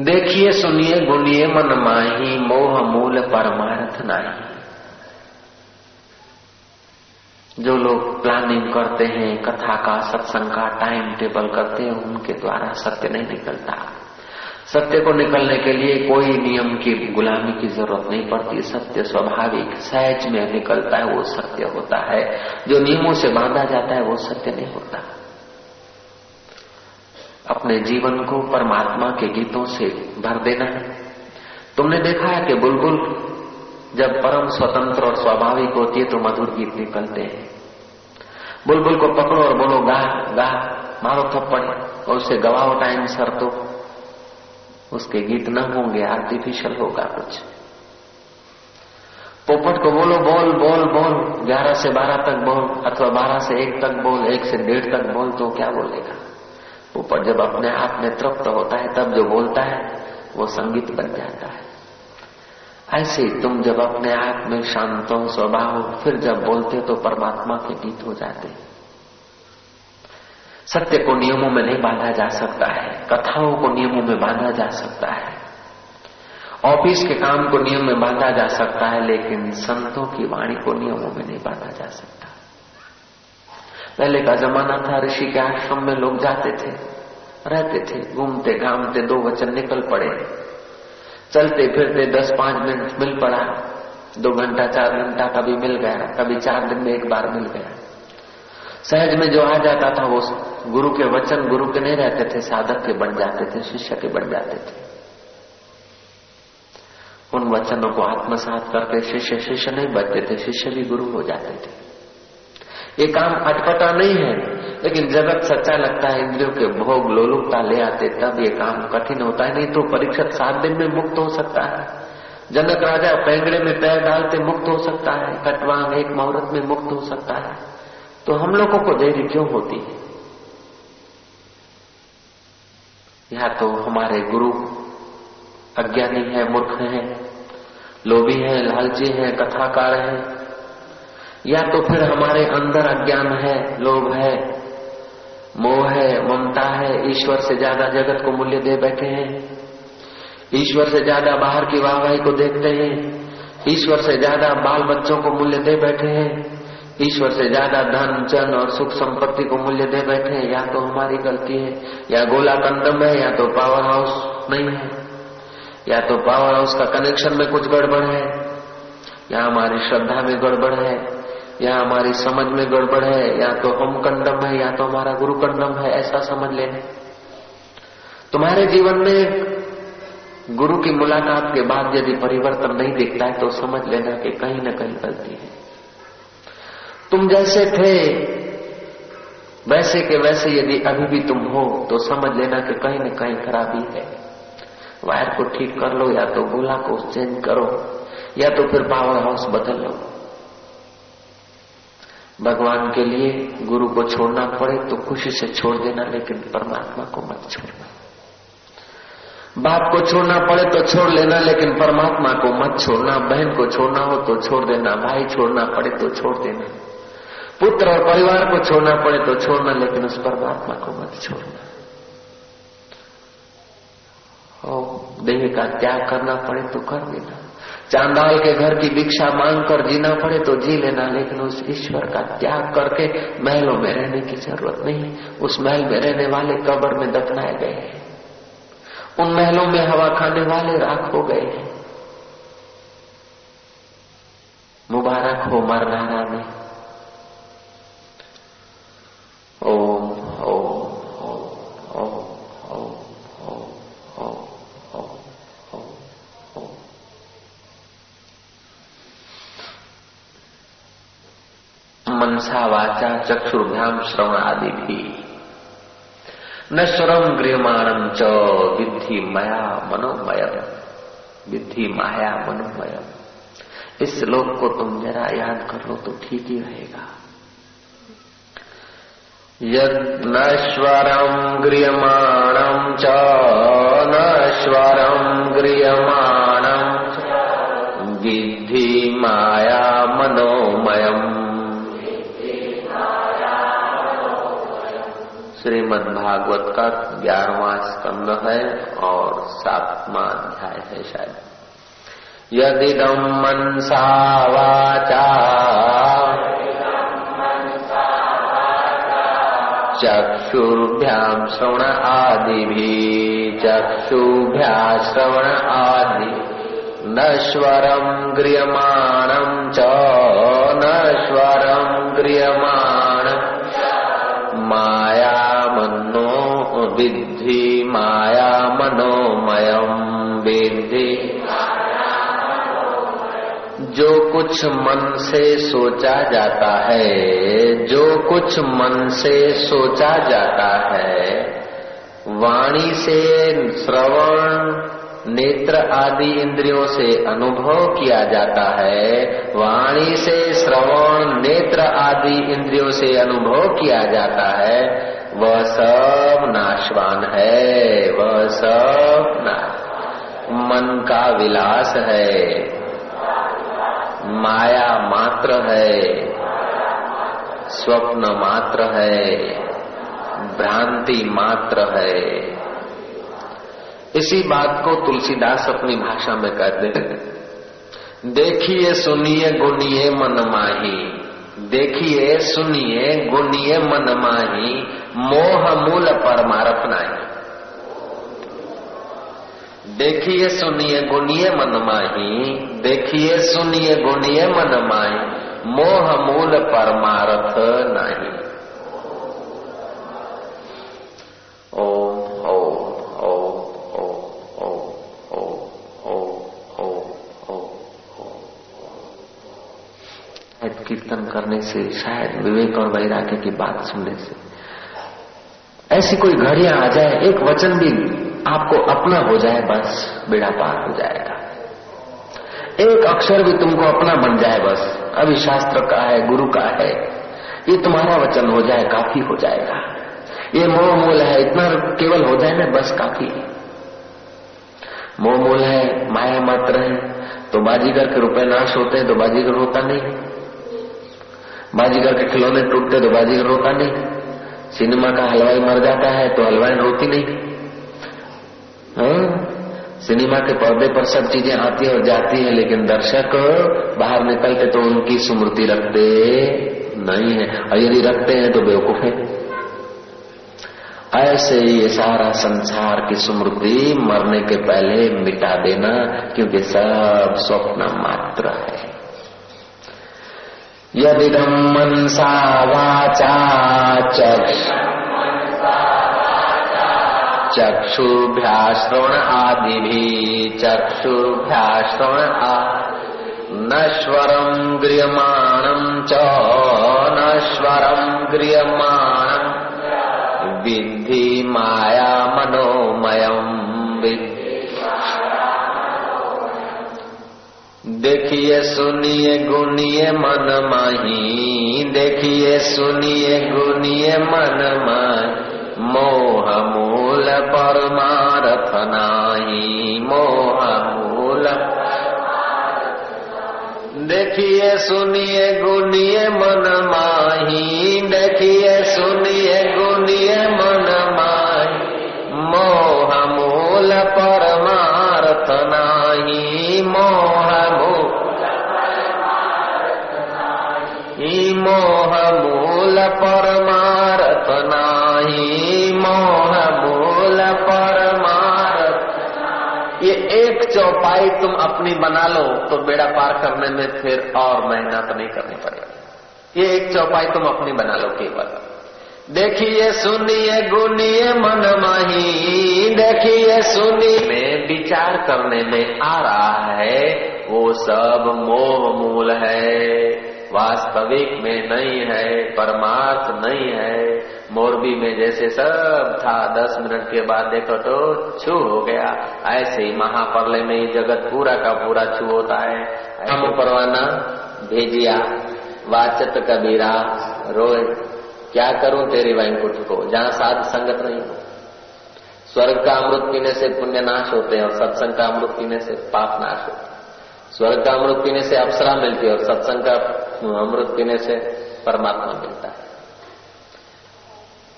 देखिए, सुनिए गुनिए मन माही, मोह मूल परमार्थ नाही। जो लोग प्लानिंग करते हैं, कथा का, सत्संग का टाइम टेबल करते हैं, उनके द्वारा सत्य नहीं निकलता। सत्य को निकलने के लिए कोई नियम की, गुलामी की ज़रूरत नहीं पड़ती। सत्य स्वाभाविक, सहज में निकलता है, वो सत्य होता है। जो नियमों से बांधा जाता है, वो सत्य नहीं होता। अपने जीवन को परमात्मा के गीतों से भर देना है। तुमने देखा है कि बुलबुल जब परम स्वतंत्र और स्वाभाविक होती है तो मधुर गीत निकलते हैं। बुलबुल को पकड़ो और बोलो गा गा मारो थप्पड़ और उसे गवाओ टाइम सर तो। उसके गीत न होंगे आर्टिफिशियल होगा कुछ। पोपट को बोलो, बोल बोल बोल, ग्यारह से बारह तक बोल अथवा बारह से एक तक बोल, एक से डेढ़ तक बोल तो क्या बोलेगा? पोपट जब अपने आप में तृप्त होता है, तब जो बोलता है, वो संगीत बन जाता है। ऐसे तुम जब अपने आप में शांत हो, स्वभाव फिर जब बोलते तो परमात्मा के गीत हो जाते। सत्य को नियमों में नहीं बांधा जा सकता है, कथाओं को नियमों में बांधा जा सकता है। ऑफ़िस के काम को नियम में बांधा जा सकता है, लेकिन संतों की वाणी को नियमों में नहीं बांधा जा सकता। पहले का जमाना था, ऋषि के आश्रम में लोग जाते थे, रहते थे, घूमते, घामते, दो वचन निकल पड़े। चलते, फिरते, दस पाँच मिनट मिल पड़ा। दो घंटा, चार घंटा कभी मिल गया, कभी चार दिन में एक बार मिल गया। सहज में जो आ जाता था, वो गुरु के वचन, गुरु के नहीं रहते थे, साधक के बन जाते थे, शिष्य के बन जाते थे। उन वचनों को आत्मसात करके शिष्य शिष्य नहीं बनते थे, शिष्य भी गुरु हो जाते थे। ये काम अटपटा नहीं है। लेकिन जगत सच्चा लगता है, इंद्रियों के भोग लोलुपता ले आते, तब ये काम कठिन होता है, नहीं तो परीक्षा सात दिन में मुक्त हो सकता है। जनक राजा पैंगड़े में पैर डालते मुक्त हो सकता है, कटवांग एक मुहूर्त में मुक्त हो सकता है। तो हम लोगों को देरी क्यों होती है? या तो हमारे गुरु अज्ञानी है, मूर्ख है, लोभी है, लालची है, कथाकार है या तो फिर हमारे अंदर अज्ञान है, लोभ है, मोह है, ममता है, ईश्वर से ज़्यादा जगत को मूल्य दे बैठे हैं। ईश्वर से ज़्यादा बाहर की वाहवाही को देखते हैं। ईश्वर से ज़्यादा बाल बच्चों को मूल्य दे बैठे हैं। ईश्वर से ज़्यादा धन जन और सुख संपत्ति को मूल्य दे बैठे हैं। या तो हमारी गलती है, या गोला कंदम है, या तो पावर हाउस नहीं है। या तो पावर हाउस का कनेक्शन में कुछ गड़बड़ है, या हमारी श्रद्धा में गड़बड़ है। या हमारी समझ में गड़बड़ है, या तो हम कंडम है, या तो हमारा गुरु कंडम है, ऐसा समझ लेना तुम्हारे जीवन में गुरु की मुलाकात के बाद यदि परिवर्तन नहीं दिखता है तो समझ लेना कि कहीं ना कहीं गलती है। तुम जैसे थे, वैसे के वैसे यदि अभी भी तुम हो तो समझ लेना कि कहीं न कहीं खराबी है। वायर को ठीक कर लो, या तो गोला को चेंज करो, या तो फिर पावर हाउस बदल लो। भगवान के लिए गुरु को छोड़ना पड़े तो खुशी से छोड़ देना, लेकिन परमात्मा को मत छोड़ना। बाप को छोड़ना पड़े तो छोड़ लेना, लेकिन परमात्मा को मत छोड़ना। बहन को छोड़ना हो तो छोड़ देना, भाई छोड़ना पड़े तो छोड़ देना। पुत्र और परिवार को छोड़ना पड़े तो छोड़ना, लेकिन उस परमात्मा को मत छोड़ना। और देह का त्याग करना पड़े तो कर देना। चांदाल के घर की भिक्षा मांग कर जीना पड़े तो जी लेना, लेकिन उस ईश्वर का त्याग करके महलों में रहने की ज़रूरत नहीं। उस महल में रहने वाले कब्र में दफनाए गए हैं। उन महलों में हवा खाने वाले राख हो गए हैं। मुबारक हो मरनारा में वाचा चक्षुर्भ्याम श्रवण आदि भी न नश्वरम गृहमाणम च विद्धि मया मनोमयम। विद्धि माया मनोमयम। इस श्लोक को तुम जरा याद कर लो तो ठीक ही रहेगा। यश्वरम गृहमाणम च नश्वरम गृहमाणम श्रीमद् भागवत का ग्यारहवा स्कंद है और सातवा अध्याय है शायद। यदिदम मनसा वाचा चक्षुर्भ्याम श्रवण आदि भी चक्षुभ्या श्रवण आदि नश्वरम गृहमाणम च नश्वरम गृहमाण माया विद्धि माया मनोमयम विद्धि। जो कुछ मन से सोचा जाता है, जो कुछ मन से सोचा जाता है, वाणी से, श्रवण, नेत्र आदि इंद्रियों से अनुभव किया जाता है, वाणी से, श्रवण, नेत्र आदि इंद्रियों से अनुभव किया जाता है वह सब नाशवान है, वह सब नाश मन का विलास है, माया मात्र है, स्वप्न मात्र है, भ्रांति मात्र है। इसी बात को तुलसीदास अपनी भाषा में कहते हैं। देखिए, सुनिए, गुनिए, मन माही। देखिए, सुनिए, गुनिए मन माही, मोह मूल परमारथ नाही। देखिए, सुनिए, गुनिए मन माही, देखिए, सुनिए, गुनिए मन माही, मोह मूल परमारथ नाही। करने से, शायद विवेक और वैराग्य की बात सुनने से। ऐसी कोई घड़ियाँ आ जाए, एक वचन भी आपको अपना हो जाए, बस बेड़ा पार हो जाएगा। एक अक्षर भी तुमको अपना बन जाए, बस। अभी शास्त्र का है, गुरु का है, ये तुम्हारा वचन हो जाए, काफ़ी हो जाएगा। ये मोह मूल है, इतना केवल हो जाए ना, बस काफ़ी। मोह मूल है, माया मात्र है तो बाजीगर के रुपए नाश होते हैं तो बाजीगर होता नहीं है। बाजीगर के खिलौने टूटते तो बाजीगर रोता नहीं। सिनेमा का हलवाई मर जाता है तो हलवाई रोती नहीं। हाँ? सिनेमा के पर्दे पर सब चीज़ें आती और जाती है, लेकिन दर्शक बाहर निकलते तो उनकी स्मृति रखते नहीं है। और यदि रखते हैं तो बेवकूफ़ है। ऐसे ये सारा संसार की स्मृति मरने के पहले मिटा देना, क्योंकि सब स्वप्न मात्र है। यदिदम मनसा वाचा चक्ष। चक्षुभ्याश्रवण आदि भी चक्षुभ्याश्रवण आ नश्वरम गृहमाणम च नश्वरम गृहमाणम विद्धि माया मनोमयम। देखिए, सुनिए, गुनिए, मन माही। देखिए, सुनिए, गुनिए, मन माही। मोह मूल परमारथ नाही मोह मूल देखिए, सुनिए, गुनिए, मन माही। देखिए, सुनिए, गुनिए, मन माही। मोह मूल परमारथ नाही मोह मूल परमारथ नाही मोह मूल परमारथ ये एक चौपाई तुम अपनी बना लो तो बेड़ा पार करने में फिर और मेहनत नहीं करनी पड़ेगी। ये एक चौपाई तुम अपनी बना लो केवल। देखिए, सुनिए, गुनिए, मन माही। देखिए, सुनिए। में विचार करने में आ रहा है, वो सब मोह मूल है। वास्तविक में नहीं है परमार्थ नहीं है। मोरबी में जैसे सब था दस मिनट के बाद देखो तो छू हो गया। ऐसे ही महाप्रलय में ही जगत पूरा का पूरा छू होता है। हम परवाना भेजिया वाचत कबीरा रोए। क्या करूँ तेरी वैंकुट को? जहाँ साध संगत नहीं हो। स्वर्ग का अमृत पीने से पुण्य नाश होते हैं और सत्संग का अमृत पीने से पाप नाश होते स्वर्ग का अमृत पीने से अप्सरा मिलती है और सत्संग का अमृत पीने से परमात्मा मिलता है।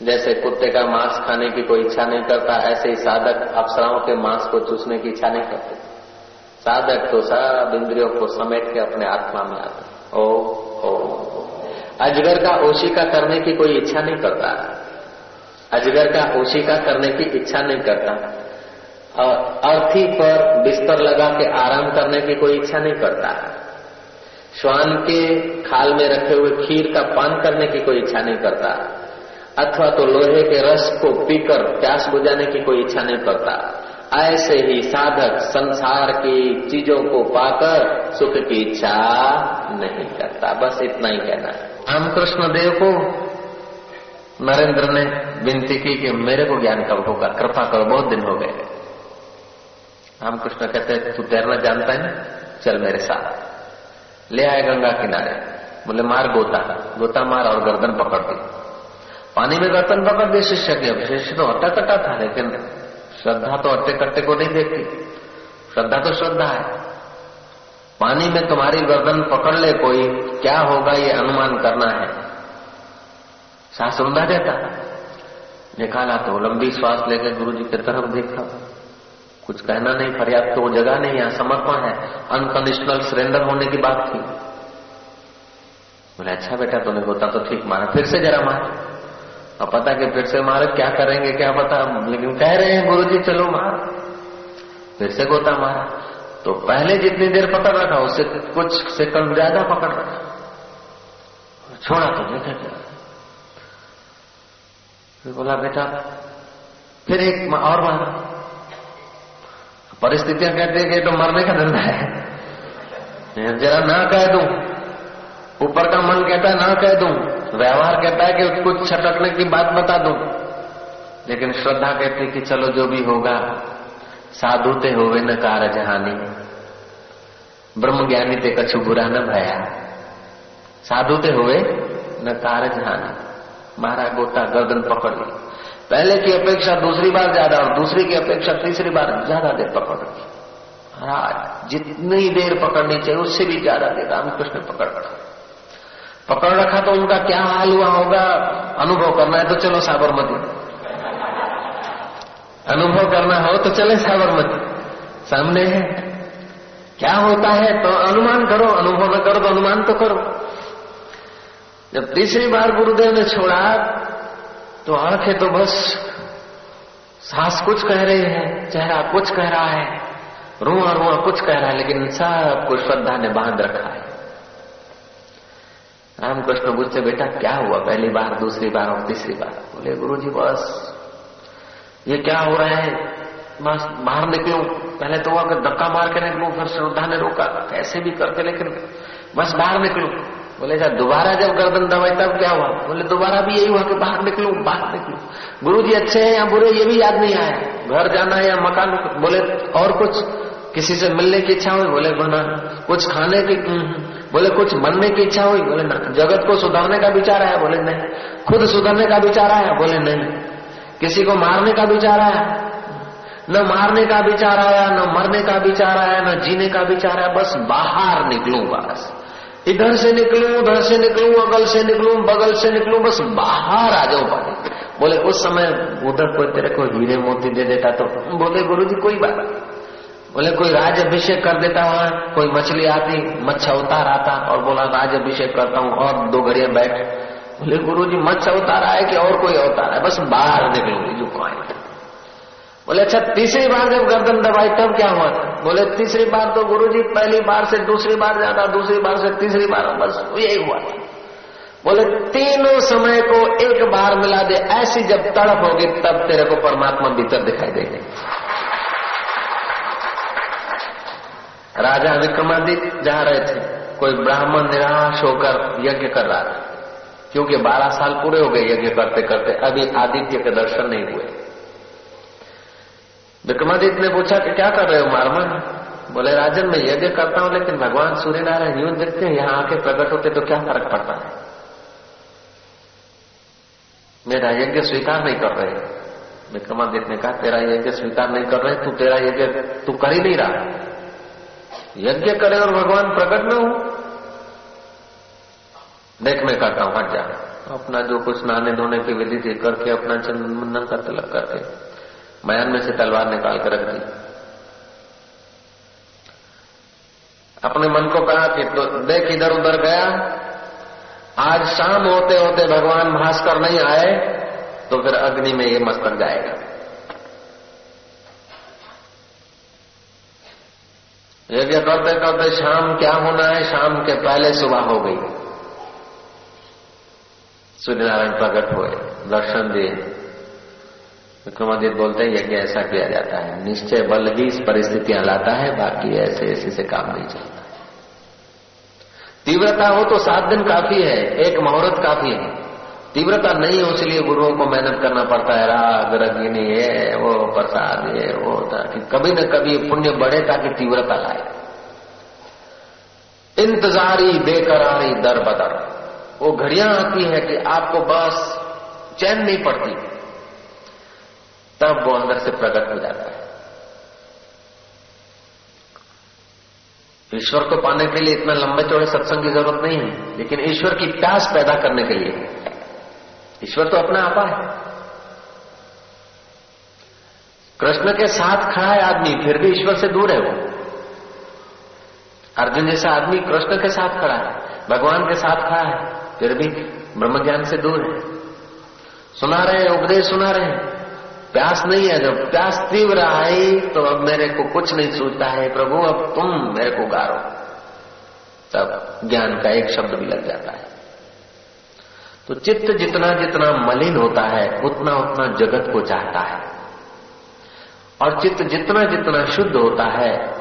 जैसे कुत्ते का मांस खाने की कोई इच्छा नहीं करता, ऐसे ही साधक अप्सराओं के मांस को चूसने की इच्छा नहीं करते। साधक तो सब इंद्रियों को समेट के अपने आत्मा में आता ओ ओ। अजगर का ओशिका करने की कोई इच्छा नहीं करता। अजगर का ओशिका करने की इच्छा नहीं करता। और अर्थी पर बिस्तर लगा के आराम करने की कोई इच्छा नहीं करता। श्वान के खाल में रखे हुए खीर का पान करने की कोई इच्छा नहीं करता, अथवा तो लोहे के रस को पीकर प्यास बुझाने की कोई इच्छा नहीं करता। ऐसे ही साधक संसार की चीज़ों को पाकर सुख की इच्छा नहीं करता। बस इतना ही कहना है। रामकृष्ण देव को नरेंद्र ने विनती की कि मेरे को ज्ञान कब होगा कृपा करो, बहुत दिन हो गए। रामकृष्ण कहते हैं तू तैरना जानता है? चल मेरे साथ। ले आए गंगा किनारे। बोले, मार गोता। गोता मार और गर्दन पकड़ दी। पानी में गर्दन पकड़ दी, शिष्य की अब शिष्य तो अट्टा कट्टा था, लेकिन श्रद्धा तो अट्टे कट्टे को नहीं देखती। श्रद्धा तो श्रद्धा है। पानी में तुम्हारी गर्दन पकड़ ले, कोई क्या होगा ये अनुमान करना है। सांस रुंधा देता निकाला तो लंबी श्वास लेकर गुरु जी की तरफ़ देखा। कुछ कहना नहीं, फरियाद तो वो जगह नहीं है, समर्पण है। अनकंडीशनल सरेंडर होने की बात थी। बोले अच्छा बेटा, तूने होता तो ठीक, मारा, फिर से जरा मार। और पता कि फिर से मारे, क्या करेंगे, क्या पता, लेकिन कह रहे हैं गुरु जी चलो मार। फिर से गोता मारा। तो पहले जितनी देर पकड़ रखा, उससे कुछ सेकंड ज़्यादा पकड़ रखा। छोड़ा तो देखे क्या। फिर बोला, बेटा, फिर एक और मारा परिस्थितियाँ कहते हैं कि तो मरने का धंधा है। जरा ना कह दू, ऊपर का मन कहता है ना कह दू, व्यवहार कहता है कि कुछ छटकने की बात बता दू। लेकिन श्रद्धा कहती कि चलो जो भी होगा, साधु ते होवे न कार जहानी ब्रह्म ज्ञानी ते कछु बुरा न भया। साधु ते हुए न कार जहानी मारा गोता गर्दन पकड़ ली। पहले की अपेक्षा दूसरी बार ज़्यादा और दूसरी की अपेक्षा तीसरी बार ज़्यादा देर पकड़ रखी। महाराज, जितनी देर पकड़नी चाहिए, उससे भी ज़्यादा देर रामकृष्ण पकड़ रखा। पकड़ रखा तो उनका क्या हाल हुआ होगा? अनुभव करना है तो चलो साबरमती। अनुभव करना हो तो चले साबरमती। सामने है। क्या होता है तो अनुमान करो, अनुभव न करो तो अनुमान तो करो। जब तीसरी बार गुरुदेव ने छोड़ा तो आँखें तो बस सांस कुछ कह रही है, चेहरा कुछ कह रहा है रुआ रुआ कुछ कह रहा है, लेकिन सब कुछ श्रद्धा ने बाँध रखा है। रामकृष्ण पूछते, बेटा, क्या हुआ? पहली बार, दूसरी बार और तीसरी बार? बोले गुरु जी बस। ये क्या हो रहा है? बस बाहर निकलू पहले तो कि धक्का मार के निकलू, फिर श्रद्धा ने रोका। कैसे भी करके लेकिन बस बाहर निकलू। बोले जा दोबारा जब गर्दन दबाई, तब क्या हुआ? बोले, दोबारा भी यही हुआ कि बाहर निकलू बाहर निकलू। गुरु जी अच्छे हैं या बुरे, ये भी याद नहीं आया। घर जाना है या मकान बोले, और कुछ? किसी से मिलने की इच्छा हुई? बोले, बना। कुछ खाने की बोले, कुछ बनने की इच्छा हुई? बोले, ना। जगत को सुधारने का विचार आया? बोले, नहीं। खुद सुधरने का विचार आया? बोले, नहीं। किसी को मारने का विचार आया? न मारने का विचार आया, न मरने का विचार आया, न जीने का विचार आया। बस बाहर निकलू, बस। इधर से निकलूं, उधर से निकलूं, अगल से निकलूं, बगल से निकलूं, बस बाहर आ जाओ पानी। बोले, उस समय उधर कोई तेरे को हीरे मोती दे देता तो? बोले गुरु जी कोई बात बोले, कोई राज अभिषेक कर देता वहाँ, कोई मछली आती, मच्छा उतार आता और बोला, राज अभिषेक करता हूँ, और दो घड़िया बैठ। बोले गुरु जी मच्छा उतारा है कि और कोई अवतार है बस बाहर निकलूँगी जो कौन बोले अच्छा तीसरी बार जब गर्दन दबाई, तब क्या हुआ? था बोले, तीसरी बार तो गुरु जी पहली बार से दूसरी बार ज़्यादा दूसरी बार से तीसरी बार, बस यही हुआ। बोले, तीनों समय को एक बार मिला दे, ऐसी जब तड़प होगी, तब तेरे को परमात्मा भीतर दिखाई देंगे। राजा विक्रमादित्य जा रहे थे। कोई ब्राह्मण निराश होकर यज्ञ कर रहा था, क्योंकि बारह साल पूरे हो गए यज्ञ करते करते अभी आदित्य के दर्शन नहीं हुए। विक्रमादित्य ने पूछा कि क्या कर रहे हो मारमन? बोले, राजन, मैं यज्ञ करता हूँ, लेकिन भगवान सूर्य नारायण यूँ देखते हैं, यहाँ आके प्रकट होते तो क्या फ़र्क पड़ता है? मेरा यज्ञ स्वीकार नहीं कर रहे। विक्रमादित्य ने कहा, तेरा यज्ञ स्वीकार नहीं कर रहे, तू तेरा यज्ञ तू कर ही नहीं रहा। यज्ञ करे और भगवान प्रकट न हो। देख, मैं करता हूँ, हट जा। अपना जो कुछ नहाने धोने की विधि थी, करके अपना चंदन मुंदन का तिलक करके। मयान में से तलवार निकाल कर रख दी। अपने मन को कहा कि तो देख इधर उधर गया। आज शाम होते होते भगवान भास्कर नहीं आए तो फिर अग्नि में ये मस्तक जाएगा। यज्ञ करते करते शाम क्या होना है? शाम के पहले सुबह हो गई। सूर्यनारायण प्रकट हुए, दर्शन दिए। विक्रमादित्य बोलते हैं, यज्ञ ऐसा किया जाता है। निश्चय बल ही इस परिस्थितियाँ लाता है, बाकी ऐसे ऐसे से काम नहीं चलता। तीव्रता हो तो सात दिन काफ़ी है, एक मुहूर्त काफ़ी है। तीव्रता नहीं हो, इसलिए गुरुओं को मेहनत करना पड़ता है, राग, रगिनी है वो प्रसाद ये, वो ताकि कभी न कभी पुण्य बढ़े ताकि तीव्रता लाए। इंतजारी बेकरारी दर बदर। वो घड़ियाँ आती है कि आपको बस चैन नहीं पड़ती। तब वो अंदर से प्रकट हो जाता है। ईश्वर को पाने के लिए इतना लंबे चौड़े सत्संग की ज़रूरत नहीं है, लेकिन ईश्वर की प्यास पैदा करने के लिए। ईश्वर तो अपना आपा है। कृष्ण के साथ खड़ा है आदमी, फिर भी ईश्वर से दूर है वो। अर्जुन जैसा आदमी कृष्ण के साथ खड़ा है, भगवान के साथ खड़ा है, फिर भी ब्रह्म ज्ञान से दूर है। सुना रहे हैं, उपदेश सुना रहे हैं। प्यास नहीं है, जब प्यास तीव्र आई तो अब मेरे को कुछ नहीं सूझता है, प्रभु, अब तुम मेरे को गारो तब ज्ञान का एक शब्द भी लग जाता है। तो चित्त जितना जितना मलिन होता है, उतना उतना जगत को चाहता है। और चित्त जितना जितना शुद्ध होता है,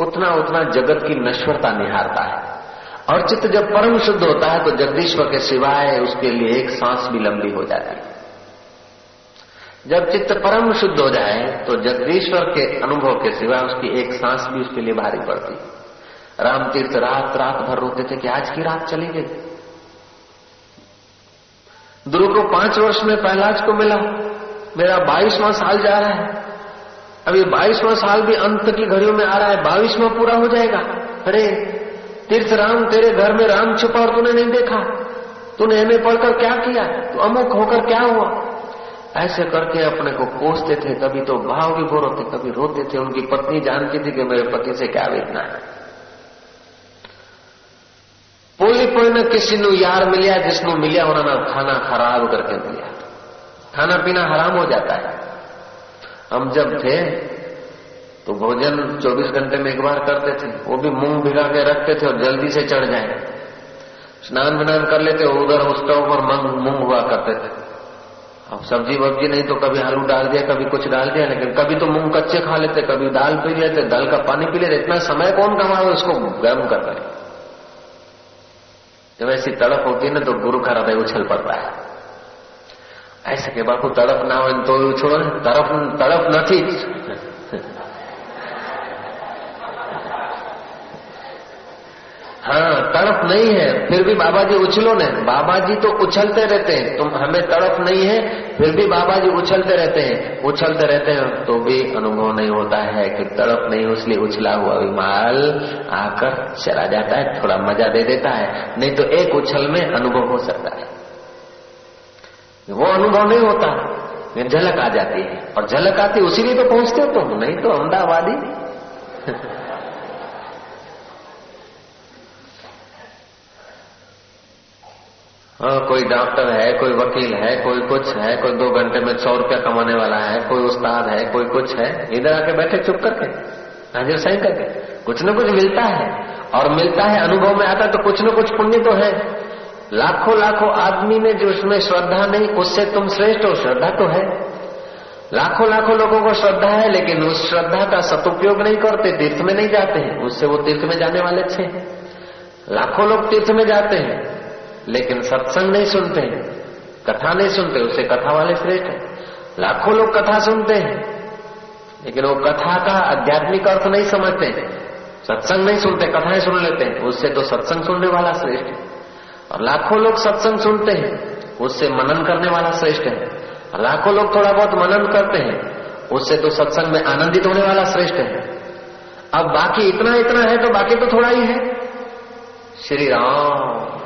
उतना उतना जगत की नश्वरता निहारता है। और चित्त जब परम शुद्ध होता है तो जगदीश्वर के सिवाय उसके लिए एक सांस भी लंबी हो जाती है। जब चित्त परम शुद्ध हो जाए तो जगदीश्वर के अनुभव के सिवा उसकी एक सांस भी उसके लिए भारी पड़ती। राम तीर्थ रात रात भर रोते थे कि आज की रात चली गई। ध्रुव को पाँच वर्ष में पहलाज को मिला। मेरा बाईसवां साल जा रहा है। अब ये बाईसवां साल भी अंत की घड़ियों में आ रहा है। बाईसवां पूरा हो जाएगा। अरे, तीर्थ राम, तेरे घर में राम छुपा और तूने नहीं देखा। तूने एमए पढ़कर क्या किया? तो अमुक होकर क्या हुआ? ऐसे करके अपने को कोसते थे, कभी तो भाव विभोर होते कभी रोते थे। उनकी पत्नी जानती थी कि मेरे पति से क्या वेदना है। पोली कोई किसी नु यार मिलिया, जिसनु मिलिया, उन्होंने खाना खराब करके दिया। खाना पीना हराम हो जाता है। हम जब थे तो भोजन 24 घंटे में एक बार करते थे। वो भी मूंग भिगा के रखते थे और जल्दी से चढ़ जाए। स्नान विनान कर लेते, उधर स्टोव पर मूंग हुआ करते थे। अब सब्ज़ी वब्जी नहीं तो कभी आलू डाल दिया, कभी कुछ डाल दिया, लेकिन कभी तो मूंग कच्चे खा लेते, कभी दाल पी लेते, दाल का पानी पी लेते, इतना समय कौन कमाओ उसको गर्म कर रहे जब ऐसी तड़प होती है ना तो गुरु का हृदय उछल पड़ता है। ऐसे के बापू तड़प ना हो तो उछो तड़प तड़प નથી हाँ तड़प नहीं है, फिर भी बाबा जी उछलो ने बाबा जी तो उछलते रहते हैं तुम हमें तड़प नहीं है, फिर भी बाबा जी उछलते रहते हैं। उछलते रहते हैं तो भी अनुभव नहीं होता है कि तड़प नहीं इसलिए उछला हुआ विमाल आकर चला जाता है, थोड़ा मज़ा दे देता है। नहीं तो एक उछल में अनुभव हो सकता है। वो अनुभव नहीं होता झलक आ जाती है। और झलक आती, उसी लिए तो पहुँचते हो तुम, नहीं तो अहमदाबादी। हाँ कोई डॉक्टर है, कोई वकील है, कोई कुछ है, कोई दो घंटे में सौ रुपया कमाने वाला है, कोई उस्ताद है, कोई कुछ है। इधर आके बैठे, चुप करके हाजिर सही करके। कुछ न कुछ मिलता है, और मिलता है, अनुभव में आता तो कुछ न कुछ पुण्य तो है। लाखों लाखों आदमी ने जो उसमें श्रद्धा नहीं, उससे तुम श्रेष्ठ हो, श्रद्धा तो है। लाखों लाखों लोगों को श्रद्धा है, लेकिन उस श्रद्धा का सदुपयोग नहीं करते, तीर्थ में नहीं जाते हैं, उससे वो तीर्थ में जाने वाले अच्छे हैं। लाखों लोग तीर्थ में जाते हैं। लेकिन सत्संग नहीं सुनते हैं। कथा नहीं सुनते, उसे कथा वाले श्रेष्ठ है। लाखों लोग कथा सुनते हैं, लेकिन वो कथा का आध्यात्मिक अर्थ नहीं समझते हैं। सत्संग नहीं सुनते, कथाएँ सुन लेते हैं, उससे तो सत्संग सुनने वाला श्रेष्ठ है। और लाखों लोग सत्संग सुनते हैं, उससे मनन करने वाला श्रेष्ठ है। लाखों लोग थोड़ा बहुत मनन करते हैं, उससे तो सत्संग में आनंदित होने वाला श्रेष्ठ है। अब बाकी इतना इतना है तो बाकी तो थोड़ा ही है। श्री राम।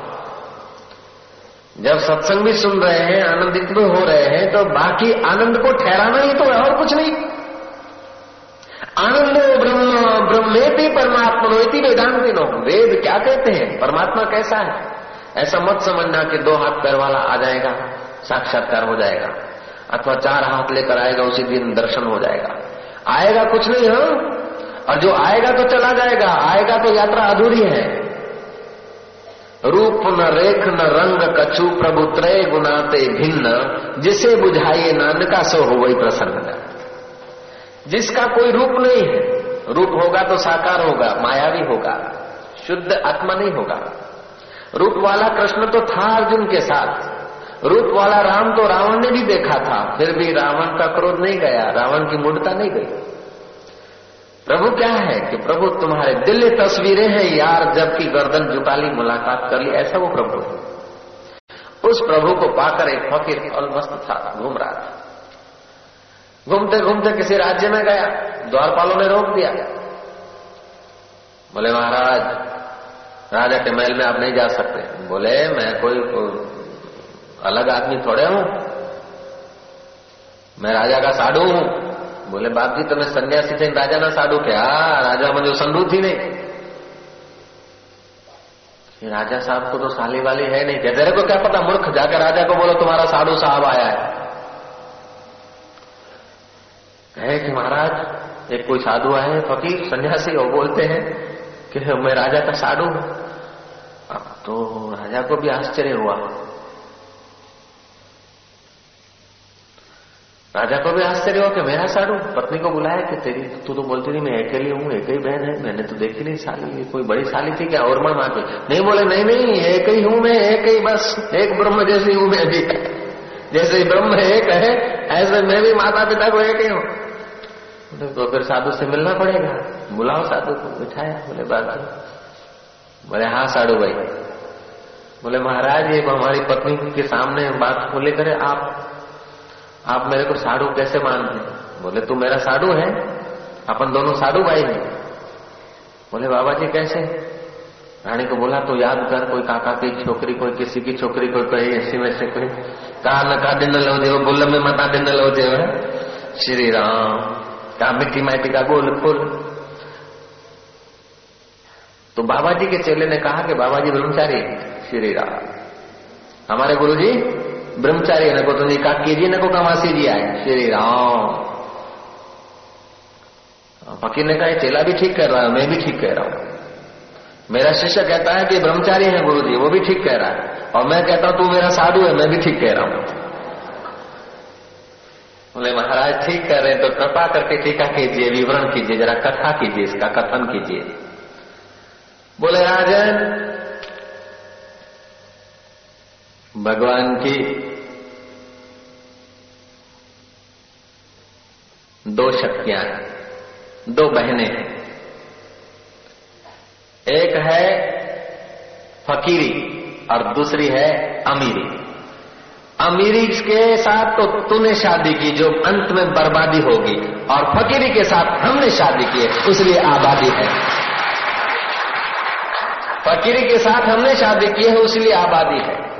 जब सत्संग भी सुन रहे हैं, आनंदित भी हो रहे हैं तो बाकी आनंद को ठहराना ही तो है और कुछ नहीं। आनंद ब्रह्म, ब्रह्मेति परमात्मा वेदांति नो वेद क्या कहते हैं? परमात्मा कैसा है? ऐसा मत समझना कि दो हाथ पैर वाला आ जाएगा, साक्षात्कार हो जाएगा, अथवा चार हाथ लेकर आएगा, उसी दिन दर्शन हो जाएगा। आएगा कुछ नहीं हाँ? और जो आएगा तो चला जाएगा। आएगा तो यात्रा अधूरी है। रूप न रेख न रंग कछु प्रभु त्रय गुनाते भिन्न, जिसे बुझाइए नानका सो हो वही प्रसन्न जिसका कोई रूप नहीं है, रूप होगा तो साकार होगा मायावी होगा, शुद्ध आत्मा नहीं होगा। रूप वाला कृष्ण तो था अर्जुन के साथ, रूप वाला राम तो रावण ने भी देखा था, फिर भी रावण का क्रोध नहीं गया, रावण की मूर्ता नहीं गई। प्रभु क्या है कि प्रभु तुम्हारे दिल तस्वीरें हैं यार जबकि गर्दन झुका ली मुलाकात कर ली ऐसा वो प्रभु उस प्रभु को पाकर एक फकीर मस्त था घूम रहा था। घूमते घूमते किसी राज्य में गया द्वारपालों ने रोक दिया। बोले महाराज राजा के महल में आप नहीं जा सकते। बोले मैं कोई, कोई अलग आदमी थोड़े हूँ। मैं राजा का साधु हूँ। बोले बाप जी તમે સન્યાસી થઈને રાજાના સાડુ કે હા રાજા મને સંધુ थी नहीं राजा साहब को तो साली वाली है नहीं तेरे को क्या पता मूर्ख जाकर राजा को बोलो तुम्हारा साधु साहब आया है कहे कि महाराज एक कोई साधु आए हैं फकीर सन्यासी वो बोलते हैं कि मैं राजा का साधु अब तो राजा को भी आश्चर्य हुआ राजा को भी आश्चर्य हो कि मेरा साड़ू पत्नी को बुलाया कि तेरी, तू तो बोलती थी मैं अकेली हूँ, एक ही बहन है, मैंने तो देखी नहीं साली कोई बड़ी साली थी क्या? और माँ के नहीं बोले, नहीं नहीं, एक ही हूँ मैं, एक ही बस, एक ब्रह्म जैसी हूँ मैं भी। जैसे ब्रह्म एक है, ऐसे मैं भी माता पिता को एक ही हूँ। तो फिर साधु से मिलना पड़ेगा। बुलाओ साधु को, बिठाया, बोले, बात बोले हाँ साधु भाई। बोले, महाराज ये हमारी पत्नी के सामने बात को लेकर आप आप मेरे को साधु कैसे मानते बोले, तू मेरा साधु है। अपन दोनों साधु भाई हैं। बोले, बाबा जी, कैसे? रानी को बोला तो याद कर, कोई काका की छोकरी, कोई किसी की छोकरी, कोई कही ऐसी वैसे कोई कहा न का दिन लो देव बुल में मता दिन लो देव श्री राम कहा मिट्टी माटी का गोल फूल? तो बाबा जी के चेले ने कहा कि, बाबा जी, ब्रह्मचारी, श्री राम। हमारे गुरु जी ब्रह्मचारी नको तो निकाह कीजिए नको कमासी जी आए श्री राम। फकीर ने कहा चेला भी ठीक कर रहा है, मैं भी ठीक कह रहा हूँ। मेरा शिष्य कहता है कि ब्रह्मचारी है गुरु जी वो भी ठीक कह रहा है। और मैं कहता हूँ, तू मेरा साधु है, मैं भी ठीक कह रहा हूँ। बोले, महाराज, ठीक कर रहे हैं तो कृपा करके टीका कीजिए, विवरण कीजिए, जरा कथा कीजिए, इसका कथन कीजिए। बोले, राजन भगवान की दो शक्तियाँ हैं, दो बहनें हैं। एक है फकीरी और दूसरी है अमीरी। अमीरी के साथ तो तूने शादी की जो अंत में बर्बादी होगी और फकीरी के साथ हमने शादी की है, उसलिए आबादी है। फकीरी के साथ हमने शादी की है, उसलिए आबादी है।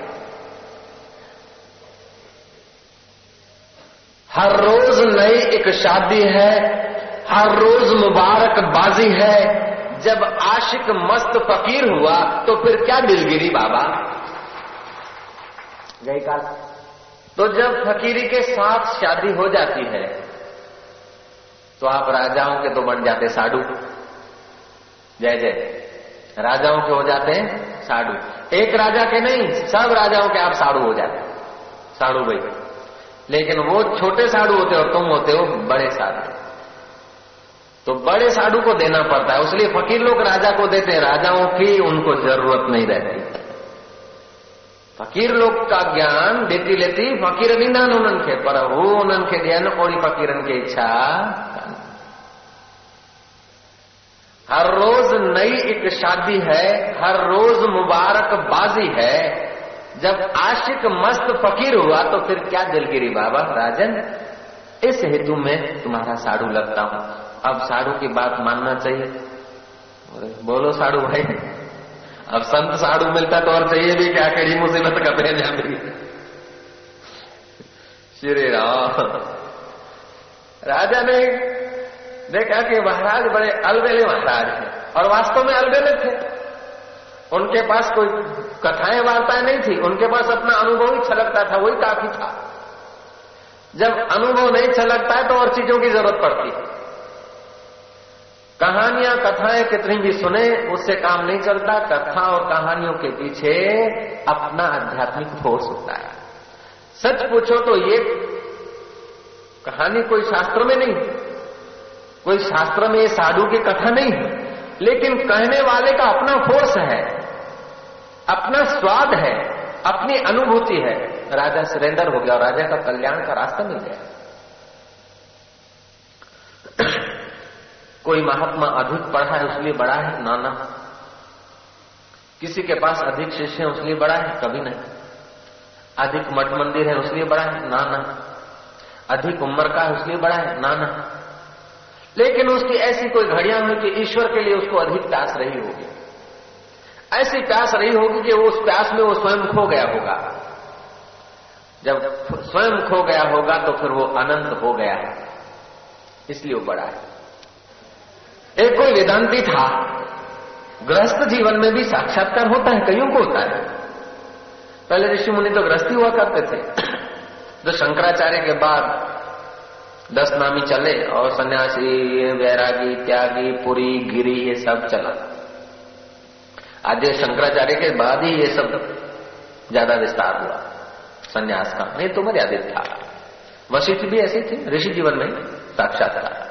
हर रोज नई एक शादी है हर रोज मुबारक बाजी है। जब आशिक मस्त फकीर हुआ तो फिर क्या दिलगिरी बाबा? गई काल तो जब फकीरी के साथ शादी हो जाती है तो आप राजाओं के तो बन जाते साडू। जय जय। राजाओं के हो जाते हैं साडू। एक राजा के नहीं सब राजाओं के आप साड़ू हो जाते साड़ू भाई। लेकिन वो छोटे साधु होते और तुम होते हो बड़े साधु। तो बड़े साधु को देना पड़ता है इसलिए फकीर लोग राजा को देते हैं। राजाओं की उनको ज़रूरत नहीं रहती। फकीर लोग का ज्ञान देती लेती फकीर नान उन्हनि खे पर वो उन्हनि खे ॾियनि ओड़ी फकीरनि खे इच्छा हर रोज नई एक शादी है, हर रोज मुबारक बाजी है। जब आशिक मस्त फकीर हुआ तो फिर क्या दिलगिरी? बाबा, राजन, इस हेतु में तुम्हारा साड़ू लगता हूँ। अब साड़ू की बात मानना चाहिए। बोलो साड़ू भाई। अब संत साधु मिलता तो और चाहिए भी, क्या कड़ी मुसीबत का पहन मेरी श्री राम। राजा ने देखा कि महाराज बड़े अलबेले महाराज हैं, और वास्तव में अलबेले थे। उनके पास कोई कथाएँ, वार्ताएँ नहीं थी। उनके पास अपना अनुभव ही छलकता था, वही काफ़ी था। जब अनुभव नहीं छलकता है तो और चीज़ों की ज़रूरत पड़ती है। कहानियाँ, कथाएँ कितनी भी सुने, उससे काम नहीं चलता। कथा और कहानियों के पीछे अपना आध्यात्मिक फोर्स होता है। सच पूछो तो ये कहानी कोई शास्त्र में नहीं। कोई शास्त्र में ये साधु की कथा नहीं। लेकिन कहने वाले का अपना फोर्स है। अपना स्वाद है, अपनी अनुभूति है। राजा सरेंडर हो गया और राजा का कल्याण का रास्ता मिल गया। कोई महात्मा अधिक पढ़ा है, उसलिए बड़ा है, नाना। किसी के पास अधिक शिष्य है, उसलिए बड़ा है, कभी नहीं। अधिक मठ मंदिर है, उसलिए बड़ा है, नाना। अधिक उम्र का है, उसलिए बड़ा है, नाना। लेकिन उसकी ऐसी कोई घड़ियाँ हुई कि ईश्वर के लिए उसको अधिक प्यास रही होगी। ऐसी प्यास रही होगी कि उस प्यास में वो स्वयं खो गया होगा। जब स्वयं खो गया होगा तो फिर वो अनंत हो गया है। इसलिए वो बड़ा है। एक कोई वेदांती था, गृहस्थ जीवन में भी साक्षात्कार होता है, कईयों को होता है। पहले ऋषि मुनि तो गृहस्थी हुआ करते थे। जो शंकराचार्य के बाद दस नामी चले, और सन्यासी, वैरागी, त्यागी, पुरी, गिरी, ये सब चला आज शंकराचार्य के बाद ही ये सब ज़्यादा विस्तार हुआ संन्यास का नहीं तो मर्यादित था वशिष्ठ भी ऐसी थी ऋषि जीवन में साक्षात्कार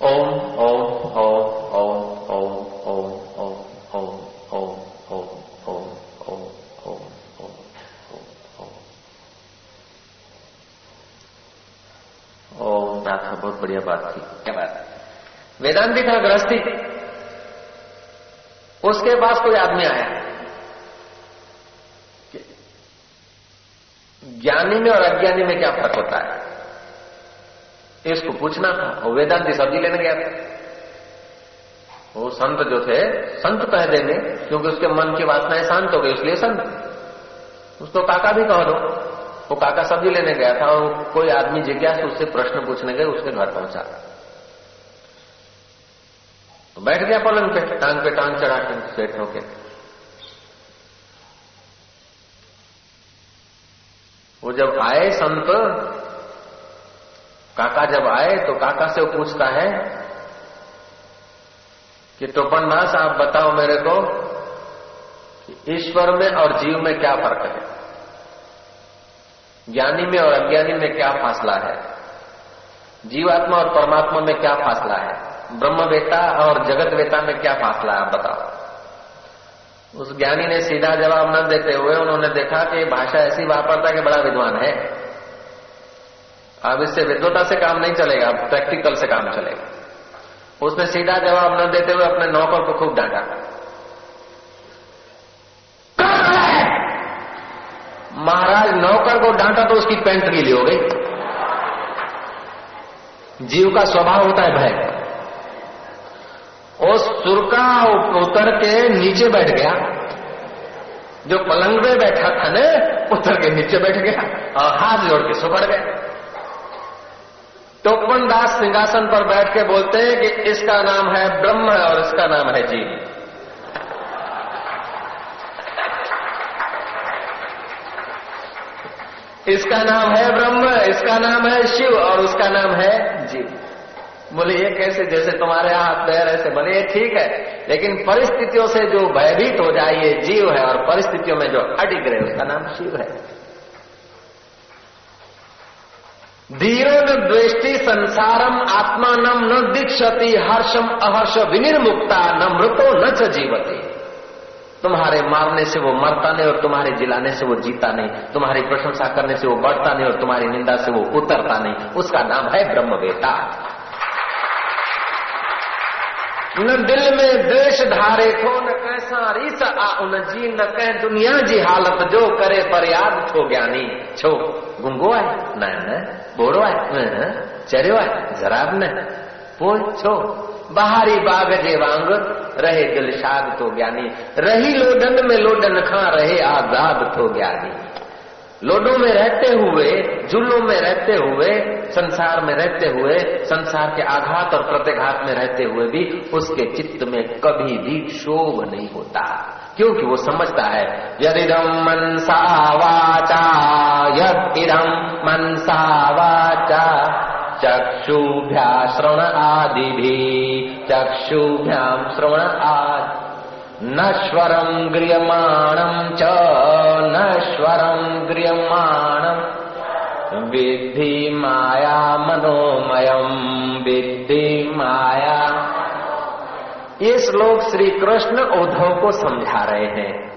ओम ओम ओम ओम ओम ओम ओम ओम ओम ओम ओम ओम ओम ओम ओम था बहुत बढ़िया बात थी क्या बात वेदांति था गृहस्थी उसके पास कोई आदमी आया। ज्ञानी में और अज्ञानी में क्या फ़र्क होता है? इसको पूछना था। वो वेदांति सब्ज़ी लेने गया था। वो संत जो थे, संत कह देंगे, क्योंकि उसके मन की वासनाएँ शांत हो गई, इसलिए संत। उसको काका भी कह दो। वो काका सब्ज़ी लेने गया था और कोई आदमी जिज्ञास उससे प्रश्न पूछने गए, उसके घर पहुँचा। बैठ गया पलंग पे, टांग पे टांग चढ़ा के सेठ होके वो जब आए संत, काका जब आए तो काका से वो पूछता है कि टोपन दास आप बताओ मेरे को कि ईश्वर में और जीव में क्या फ़र्क है? ज्ञानी में और अज्ञानी में क्या फासला है? जीवात्मा और परमात्मा में क्या फासला है? ब्रह्म वेता और जगत वेता में क्या फासला है, आप बताओ। उस ज्ञानी ने सीधा जवाब न देते हुए उन्होंने देखा कि भाषा ऐसी वापरता कि बड़ा विद्वान है। अब इससे विद्वता से काम नहीं चलेगा प्रैक्टिकल से काम चलेगा। उसने सीधा जवाब न देते हुए अपने नौकर को खूब डांटा। महाराज, नौकर को डांटा तो उसकी पैंट गीली हो गई। जीव का स्वभाव होता है भय। उस सुरका उतर के नीचे बैठ गया। जो पलंग में बैठा था ना, उतर के नीचे बैठ गया और हाथ जोड़ के सुपड़ गए टोपन दास सिंहासन पर बैठ के बोलते हैं कि इसका नाम है ब्रह्म और इसका नाम है जीव। इसका नाम है ब्रह्म, इसका नाम है शिव और उसका नाम है जीव। बोले, ये कैसे? जैसे तुम्हारे हाथ पैर ऐसे बोले ये ठीक है। लेकिन परिस्थितियों से जो भयभीत हो जाए, ये जीव है और परिस्थितियों में जो अडिग रहे, उसका नाम शिव है। धीरो न द्वेष्टि संसारम आत्मानम न दीक्षति, हर्षम अहर्ष विनिर्मुक्ता, न मृतो न च जीवती। तुम्हारे मारने से वो मरता नहीं और तुम्हारे जिलाने से वो जीता नहीं। तुम्हारी प्रशंसा करने से वो बढ़ता नहीं और तुम्हारी निंदा से वो उतरता नहीं। उसका नाम है ब्रह्मवेता न दिल में द्वेष धारे को न कैसा रीस, आ उन जी न कह दुनिया जी हालत जो करे पर याद छो ज्ञानी। छो, गुंगो है? न बोड़ो है? चरियो है? जराब न। पोइ छो, बाहरी बाग जे वांग रहे दिल शाद तो ज्ञानी। रही लोडन में लोडन खा रहे आज़ाद तो ज्ञानी। लोडों में रहते हुए, जुल्लों में रहते हुए, संसार में रहते हुए, संसार के आघात और प्रतिघात में रहते हुए भी उसके चित्त में कभी भी शोभ नहीं होता। क्योंकि वो समझता है यदिदम मनसा वाचा यदिदम मनसा वाचा चक्षुभ्या श्रवण आदि भी चक्षुभ्याम श्रवण आदि। नश्वरं गृह्यमाणं च नश्वरं गृह्यमाणं। विद्धि माया मनोमयम विद्धि माया। ये श्लोक श्री कृष्ण उद्धव को समझा रहे हैं।